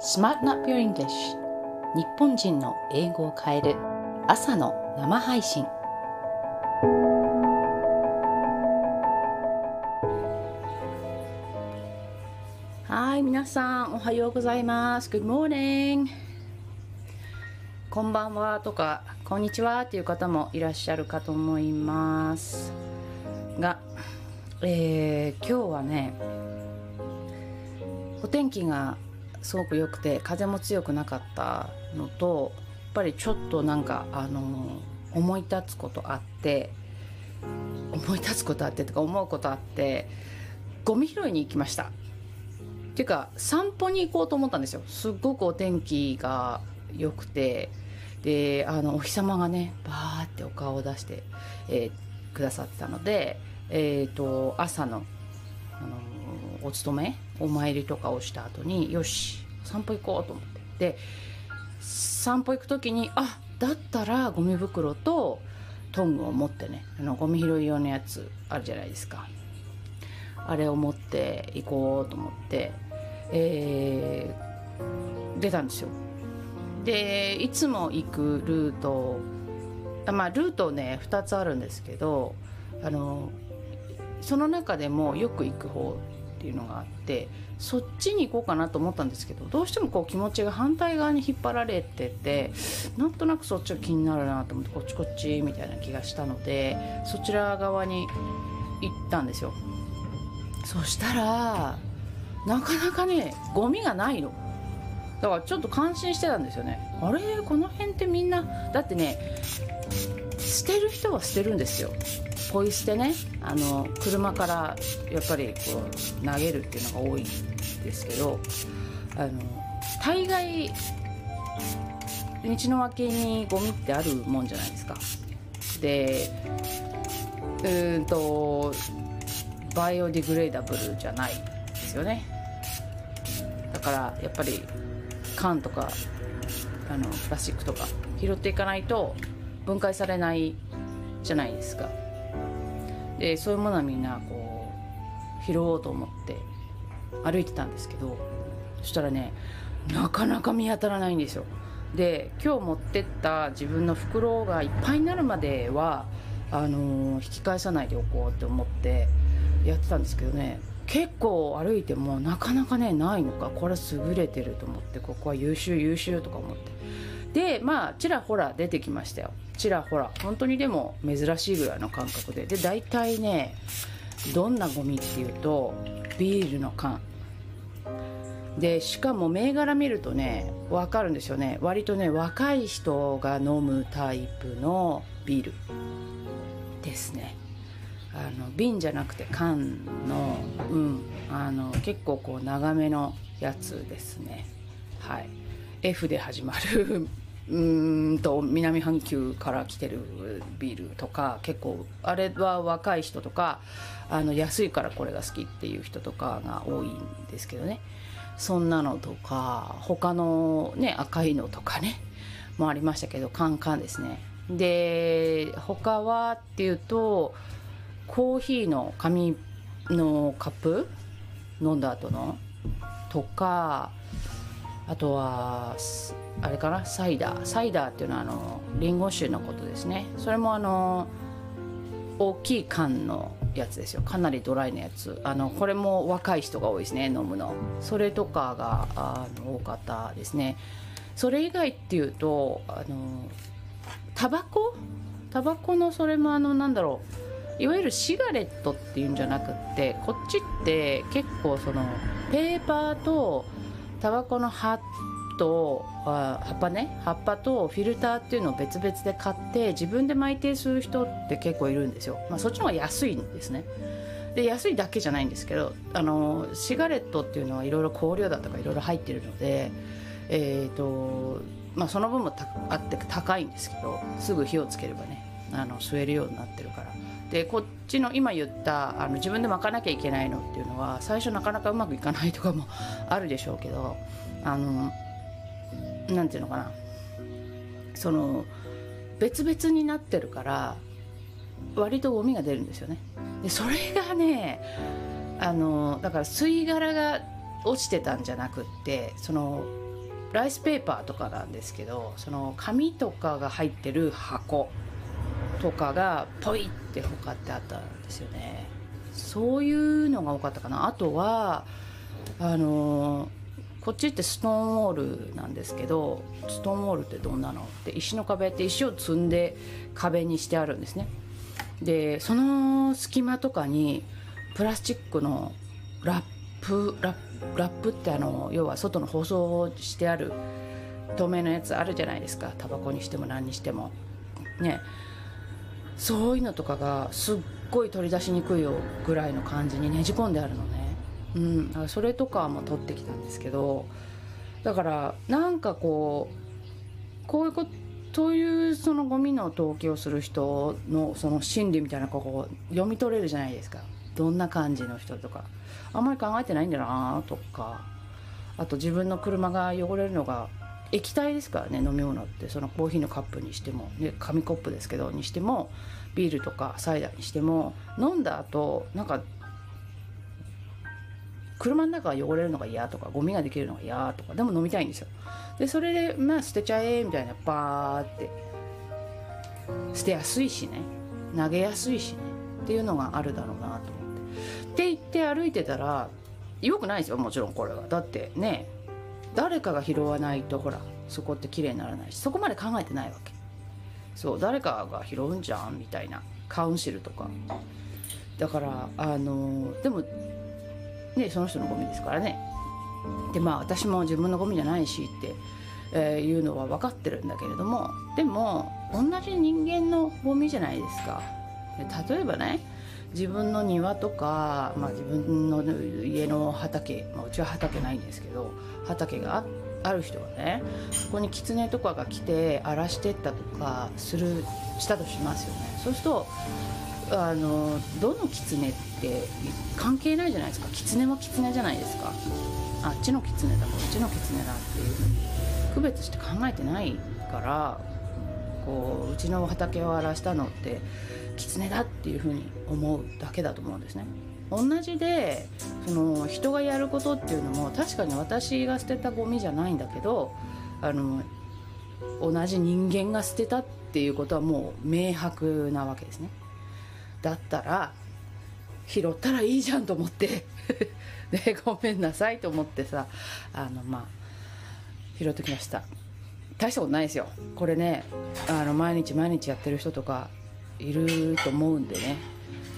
Smart Up Your English. 日本人の英語を変える。朝の生配信。はい皆さんおはようございます。Good morning. こんばんはとかこんにちはっていう方もいらっしゃるかと思いますが、えー、今日はねお天気がすごく良くて風も強くなかったのとやっぱりちょっとなんかあの思い立つことあって思い立つことあってとか思うことあってゴミ拾いに行きました。っていうか散歩に行こうと思ったんですよ。すっごくお天気が良くてであのお日様がねバーってお顔を出して、えー、くださってたので、えーと、朝のあのお勤めお参りとかをした後によし散歩行こうと思って。で散歩行く時にあだったらゴミ袋とトングを持ってねあのゴミ拾い用のやつあるじゃないですか。あれを持って行こうと思って、えー、出たんですよ。でいつも行くルートまあルートね2つあるんですけどあのその中でもよく行く方っていうのがあってそっちに行こうかなと思ったんですけどどうしてもこう気持ちが反対側に引っ張られててなんとなくそっちが気になるなと思ってこっちこっちみたいな気がしたのでそちら側に行ったんですよ。そしたらなかなかねゴミがないの。だからちょっと感心してたんですよね。あれ？この辺ってみんなだってね捨てる人は捨てるんですよ。ポイ捨てね。あの車からやっぱりこう投げるっていうのが多いんですけどあの大概道の脇にゴミってあるもんじゃないですか。でうんとバイオディグレーダブルじゃないですよね。だからやっぱり缶とかあのプラスチックとか拾っていかないと分解されないじゃないですか。でそういうものはみんなこう拾おうと思って歩いてたんですけどそしたらねなかなか見当たらないんですよ。で今日持ってった自分の袋がいっぱいになるまではあのー、引き返さないでおこうって思ってやってたんですけどね結構歩いてもなかなかねないのかこれ優れてると思ってここは優秀優秀とか思って。でまあちらほら出てきましたよ。ちらほら。本当にでも珍しいぐらいの感覚で。で大体ねどんなゴミっていうとビールの缶。でしかも銘柄見るとね分かるんですよね。割とね若い人が飲むタイプのビール。ですね。あの瓶じゃなくて缶の,、うん、あの結構こう長めのやつですね。はい。F で始まる うんと南半球から来てるビールとか結構あれは若い人とかあの安いからこれが好きっていう人とかが多いんですけどね。そんなのとか他のね赤いのとかねもありましたけどカンカンですね。で他はっていうとコーヒーの紙のカップ飲んだ後のとかあとはあれかな？サイダー。サイダーっていうのはあのリンゴ酒のことですね。それもあの大きい缶のやつですよ。かなりドライなやつ。あのこれも若い人が多いですね飲むの。それとかがあの多かったですね。それ以外っていうとあのタバコ？タバコのそれもあのなんだろう。いわゆるシガレットっていうんじゃなくってこっちって結構そのペーパーとタバコの葉と葉っぱね。葉っぱとフィルターっていうのを別々で買って自分で巻いてする人って結構いるんですよ、まあ、そっちの方が安いんですね。で安いだけじゃないんですけどあのシガレットっていうのはいろいろ香料だとかいろいろ入ってるのでえっ、ー、とまあその分もあって高いんですけどすぐ火をつければねあの吸えるようになってるから。でこっちの今言ったあの自分で巻かなきゃいけないのっていうのは最初なかなかうまくいかないとかも あるでしょうけどあのなんていうのかな。その別々になってるから割とゴミが出るんですよね。でそれがねあのだから吸い殻が落ちてたんじゃなくってそのライスペーパーとかなんですけどその紙とかが入ってる箱とかがポイってほかってあったんですよね。そういうのが多かったかな。あとはあのこっちってストーンウォールなんですけどストーンウォールってどんなの？って石の壁って石を積んで壁にしてあるんですね。でその隙間とかにプラスチックのラップラップってあの要は外の包装をしてある透明のやつあるじゃないですか。タバコにしても何にしても。ね。そういうのとかがすっごい取り出しにくいよぐらいの感じにねじ込んであるのね。うん。だからそれとかも取ってきたんですけどだからなんかこうこういうことそういうそのゴミの投棄をする人のその心理みたいなこう読み取れるじゃないですか。どんな感じの人とか。あんまり考えてないんだなとか。あと自分の車が汚れるのが液体ですからね飲み物ってそのコーヒーのカップにしても、ね、紙コップですけどにしてもビールとかサイダーにしても飲んだ後なんか車の中が汚れるのが嫌とかゴミができるのが嫌とかでも飲みたいんですよ。でそれでまあ捨てちゃえみたいなバーって捨てやすいしね投げやすいしねっていうのがあるだろうなと思って。って言って歩いてたらよくないですよもちろんこれは。だってね誰かが拾わないとほらそこって綺麗にならないしそこまで考えてないわけ。そう誰かが拾うんじゃんみたいなカウンシルとか。だからあのでもねその人のゴミですからね。でまあ私も自分のゴミじゃないしって、えー、いうのは分かってるんだけれどもでも同じ人間のゴミじゃないですか。例えばね自分の庭とか、まあ、自分の家の畑、まあ、うちは畑ないんですけど畑がある人がねそこにキツネとかが来て荒らしてったとかするしたとしますよね。そうするとあのどのキツネって関係ないじゃないですか。キツネもキツネじゃないですか。あっちのキツネだこっちのキツネだっていうふうに区別して考えてないからこううちの畑を荒らしたのってキツネだっていうふうに思うだけだと思うんですね。同じでその人がやることっていうのも確かに私が捨てたゴミじゃないんだけどあの同じ人間が捨てたっていうことはもう明白なわけですね。だったら拾ったらいいじゃんと思ってで ごめんなさいと思ってさあのまあ拾ってきました大したことないですよこれねあの毎日毎日やってる人とかいると思うんでね。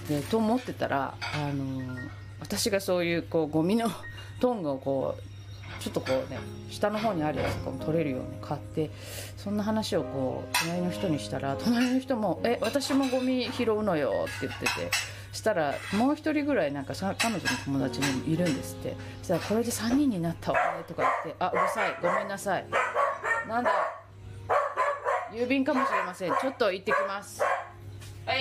でと思ってたらあの私がそういうこうゴミの トングをこうちょっとこうね下の方にあるやつとかも取れるように買ってそんな話をこう隣の人にしたら隣の人も「え私もゴミ拾うのよ」って言っててしたらもう一人ぐらいなんか彼女の友達にいるんですって。そしたら「これで3人になったわね」とか言って「あうるさいごめんなさい」なんだ郵便かもしれません。ちょっと行ってきます。は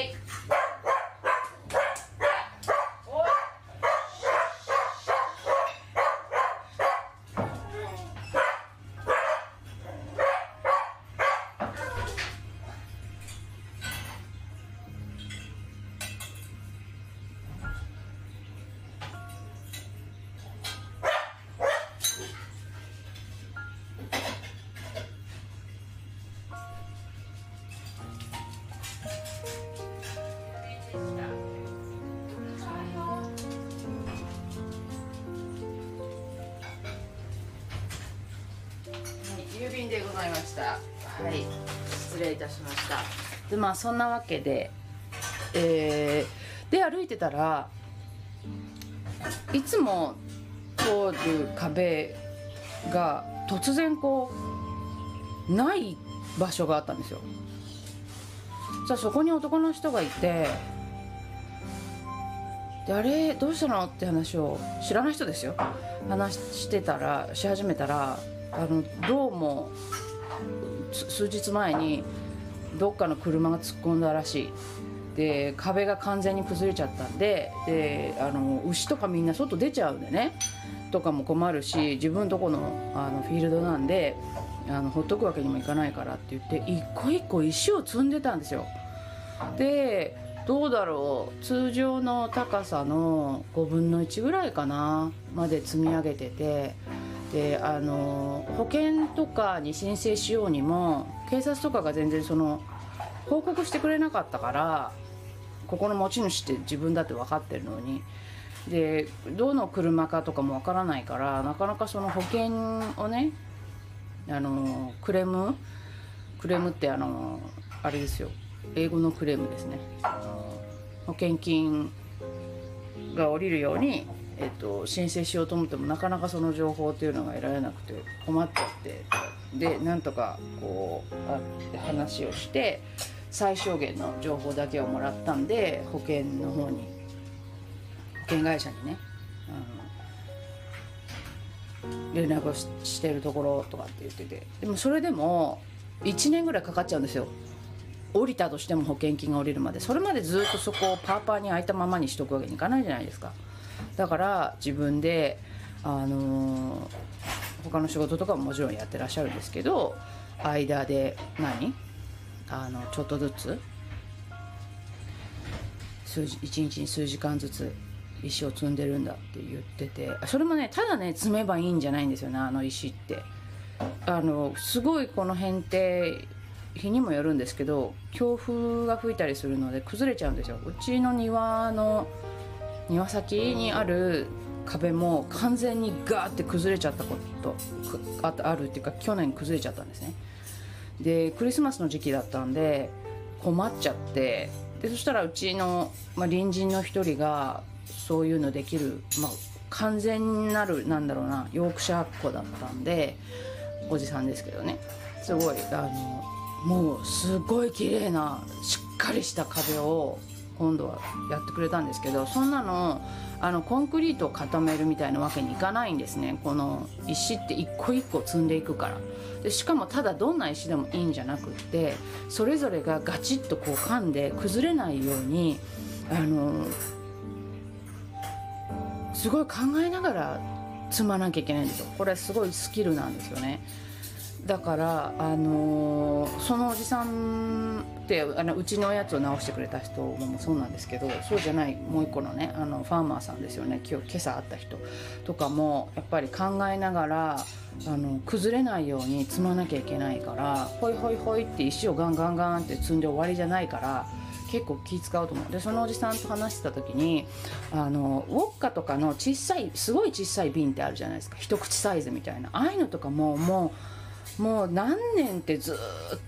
いました。はい。失礼いたしました。でまあそんなわけでえー、で歩いてたらいつも通る壁が突然こうない場所があったんですよ。じゃあそこに男の人がいてであれどうしたのって話を知らない人ですよ。話してたらし始めたらあのどうも数日前にどっかの車が突っ込んだらしい。で壁が完全に崩れちゃったんでであの牛とかみんな外出ちゃうんでね。とかも困るし自分とこのあのフィールドなんであのほっとくわけにもいかないからって言って一個一個石を積んでたんですよ。でどうだろう。通常の高さの5分の1ぐらいかなまで積み上げててであの保険とかに申請しようにも警察とかが全然その報告してくれなかったからここの持ち主って自分だって分かってるのにでどの車かとかも分からないからなかなかその保険をねあのクレームクレームってあのあれですよ英語のクレームですね。保険金が下りるようにえっと、申請しようと思ってもなかなかその情報っていうのが得られなくて困っちゃってでなんとかこうあって話をして最小限の情報だけをもらったんで保険の方に保険会社にねあの連絡をししてるところとかって言ってて。でもそれでも1年ぐらいかかっちゃうんですよ。降りたとしても保険金が下りるまで。それまでずっとそこをパーパーに開いたままにしとくわけにいかないじゃないですか。だから自分であのー、他の仕事とかももちろんやってらっしゃるんですけど間で何？あのちょっとずつ数1日に数時間ずつ石を積んでるんだって言っててそれもねただね積めばいいんじゃないんですよねあの石って。あのすごいこの辺って日にもよるんですけど強風が吹いたりするので崩れちゃうんですよ。うちの庭の庭先にある壁も完全にガーって崩れちゃったことああるっていうか去年崩れちゃったんですね。でクリスマスの時期だったんで困っちゃってでそしたらうちの、まあ、隣人の一人がそういうのできる、まあ、完全なるなんだろうなヨークシャーっ子だったんでおじさんですけどね。すごいあのもうすごい綺麗なしっかりした壁を今度はやってくれたんですけどそんなのあのコンクリートを固めるみたいなわけにいかないんですね。この石って一個一個積んでいくから。でしかもただどんな石でもいいんじゃなくってそれぞれがガチッとこう噛んで崩れないようにあのすごい考えながら積まなきゃいけないんですよ。これすごいスキルなんですよね。だからあのー、そのおじさんってあのうちのやつを直してくれた人もそうなんですけどそうじゃないもう一個のねあのファーマーさんですよね。今日今朝会った人とかもやっぱり考えながらあの崩れないように積まなきゃいけないからホイホイホイって石をガンガンガンって積んで終わりじゃないから結構気使うと思う。でそのおじさんと話してた時にあのウォッカとかの小さいすごい小さい瓶ってあるじゃないですか。一口サイズみたいな。ああいうのとかももうもう何年ってずっ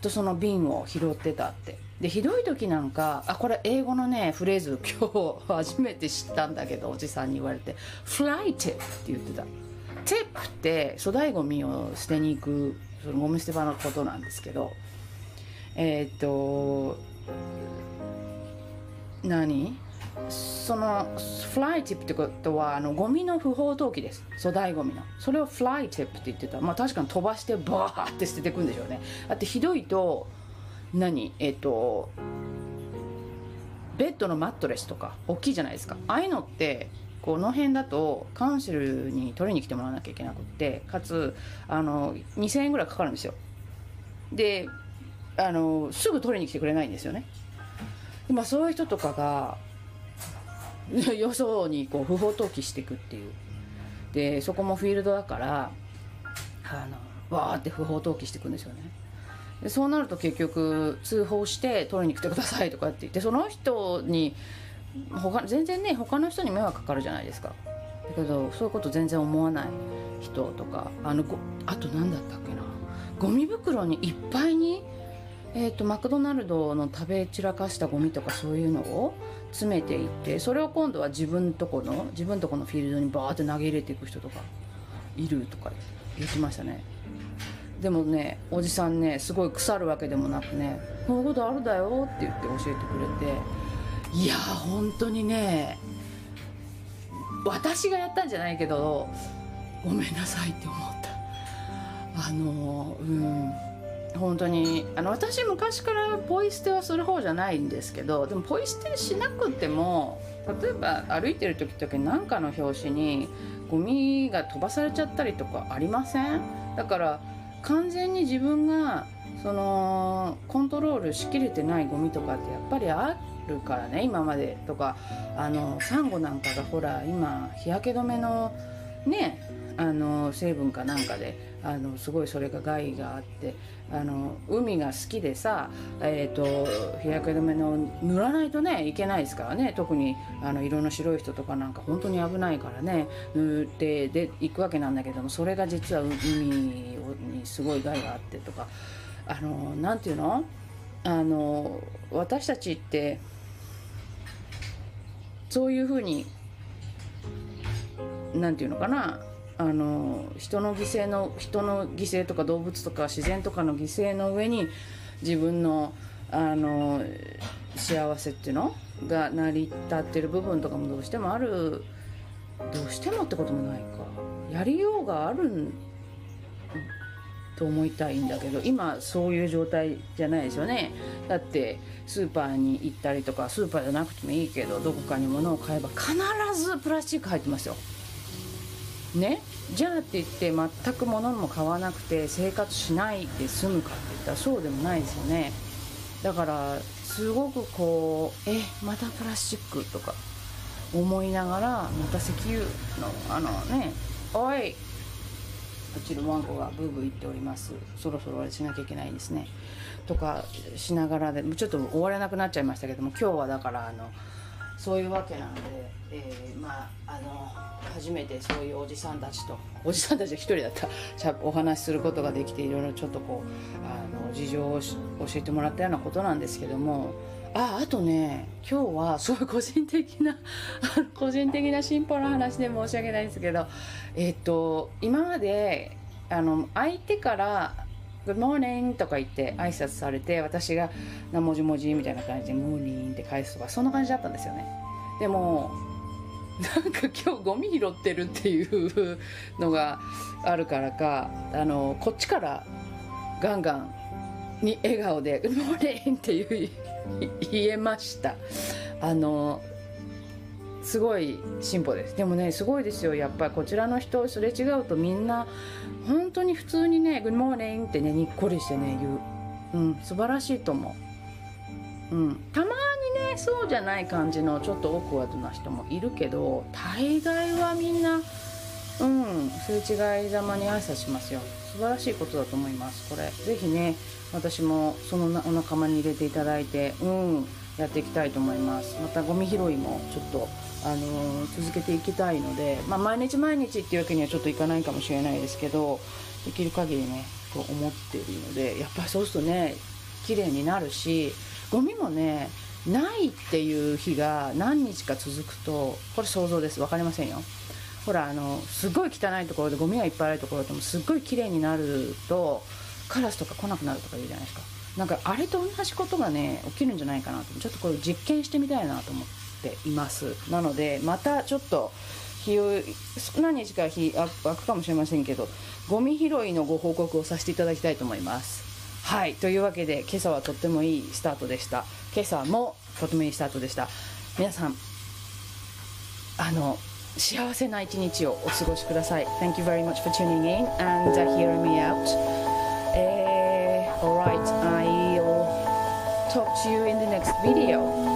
とその瓶を拾ってたって。でひどい時なんかあこれ英語のねフレーズ 今日初めて知ったんだけどおじさんに言われて「フライティップ」って言ってた「テップ」って粗大ごみを捨てに行くそのゴミ捨て場のことなんですけどえっ、と何？そのフライティップってことはあのゴミの不法投棄です。粗大ゴミの。それをフライティップって言ってた。まあ確かに飛ばしてバーって捨てていくんでしょうね。だってひどいと何？えっ、とベッドのマットレスとか大きいじゃないですか。ああいうのってこの辺だとカウンセルに取りに来てもらわなきゃいけなくってかつあの2000円ぐらいかかるんですよ。であのすぐ取りに来てくれないんですよね。まあそういう人とかがよそにこう不法投棄していくっていうでそこもフィールドだからあのわーって不法投棄していくんですよねでそうなると結局通報して取りに来てくださいとかって言ってその人に他全然ね他の人に迷惑かかるじゃないですかだけどそういうこと全然思わない人とかあのあと何だったっけなゴミ袋にいっぱいにえーと、マクドナルドの食べ散らかしたゴミとかそういうのを詰めていってそれを今度は自分とこの自分とこのフィールドにバーって投げ入れていく人とかいるとか言ってましたね。でもねおじさんねすごい腐るわけでもなくね「こういうことあるだよ」って言って教えてくれていやー本当にね私がやったんじゃないけどごめんなさいって思った。あのうん。本当に。あの私昔からポイ捨てはする方じゃないんですけどでもポイ捨てしなくても例えば歩いてる時とか何かの拍子にゴミが飛ばされちゃったりとかありません？だから完全に自分がそのコントロールしきれてないゴミとかってやっぱりあるからね今までとか。あのサンゴなんかがほら今日焼け止めのねあの成分かなんかであのすごいそれが害があってあの海が好きでさ、えーと、日焼け止めの塗らないとねいけないですからね。特にあの色の白い人とかなんか本当に危ないからね。塗ってで行くわけなんだけどもそれが実は海にすごい害があってとか。あのなんていうの？あの私たちってそういうふうになんていうのかな？あの人の犠牲の人の犠牲とか動物とか自然とかの犠牲の上に自分のあの幸せっていうのが成り立ってる部分とかもどうしてもある。どうしてもってこともないか。やりようがあるんと思いたいんだけど今そういう状態じゃないですよね。だってスーパーに行ったりとかスーパーじゃなくてもいいけどどこかに物を買えば必ずプラスチック入ってますよ。ね。じゃあって言って全く物も買わなくて生活しないで済むかって言ったらそうでもないですよね。だからすごくこうえまたプラスチックとか思いながらまた石油のあのねおいうちのワンコがブーブー言っております。そろそろあれしなきゃいけないんですね。とかしながらでちょっと終われなくなっちゃいましたけども今日はだからあのそういうわけなので、えー、まああの初めてそういうおじさんたちとおじさんたちが一人だった お話しすることができていろいろちょっとこうあの事情を教えてもらったようなことなんですけどもああとね今日はすごい個人的な 個人的な進歩の話で申し訳ないんですけどえっ、と今まであの相手から「Good morning」とか言って挨拶されて私が「なもじもじ」みたいな感じで「モーニン」って返すとかそんな感じだったんですよね。でもなんか今日ゴミ拾ってるっていうのがあるからかあのこっちからガンガンに笑顔で「Good morning」って言えました。あのすごい進歩です。でもねすごいですよ。やっぱりこちらの人すれ違うとみんな本当に普通にね「Good morning」ってねにっこりしてね言う、うん、素晴らしいと思う、うん、たまにねそうじゃない感じのちょっとオークワードな人もいるけど大概はみんなうんすれ違いざまに挨拶しますよ。素晴らしいことだと思います。これ是非ね私もそのお仲間に入れていただいてうんやっていきたいと思います。またゴミ拾いもちょっとあの、続けていきたいので、まあ、毎日毎日っていうわけにはちょっといかないかもしれないですけどできる限りねと思っているのでやっぱりそうするとね綺麗になるしゴミもねないっていう日が何日か続くとこれ想像です。分かりませんよ。ほらあのすごい汚いところでゴミがいっぱいあるところでもすっごい綺麗になるとカラスとか来なくなるとか言うじゃないですか。なんかあれと同じことがね起きるんじゃないかなと。ちょっとこれ実験してみたいなと思って。ています。なのでまたちょっと日を何日か日空くかもしれませんけどゴミ拾いのご報告をさせていただきたいと思います。はい。というわけで今朝はとってもいいスタートでした。今朝もとてもいいスタートでした。皆さんあの幸せな一日をお過ごしください。Thank you very much for tuning in and、hearing me out、uh, Alright. I'll talk to you in the next video.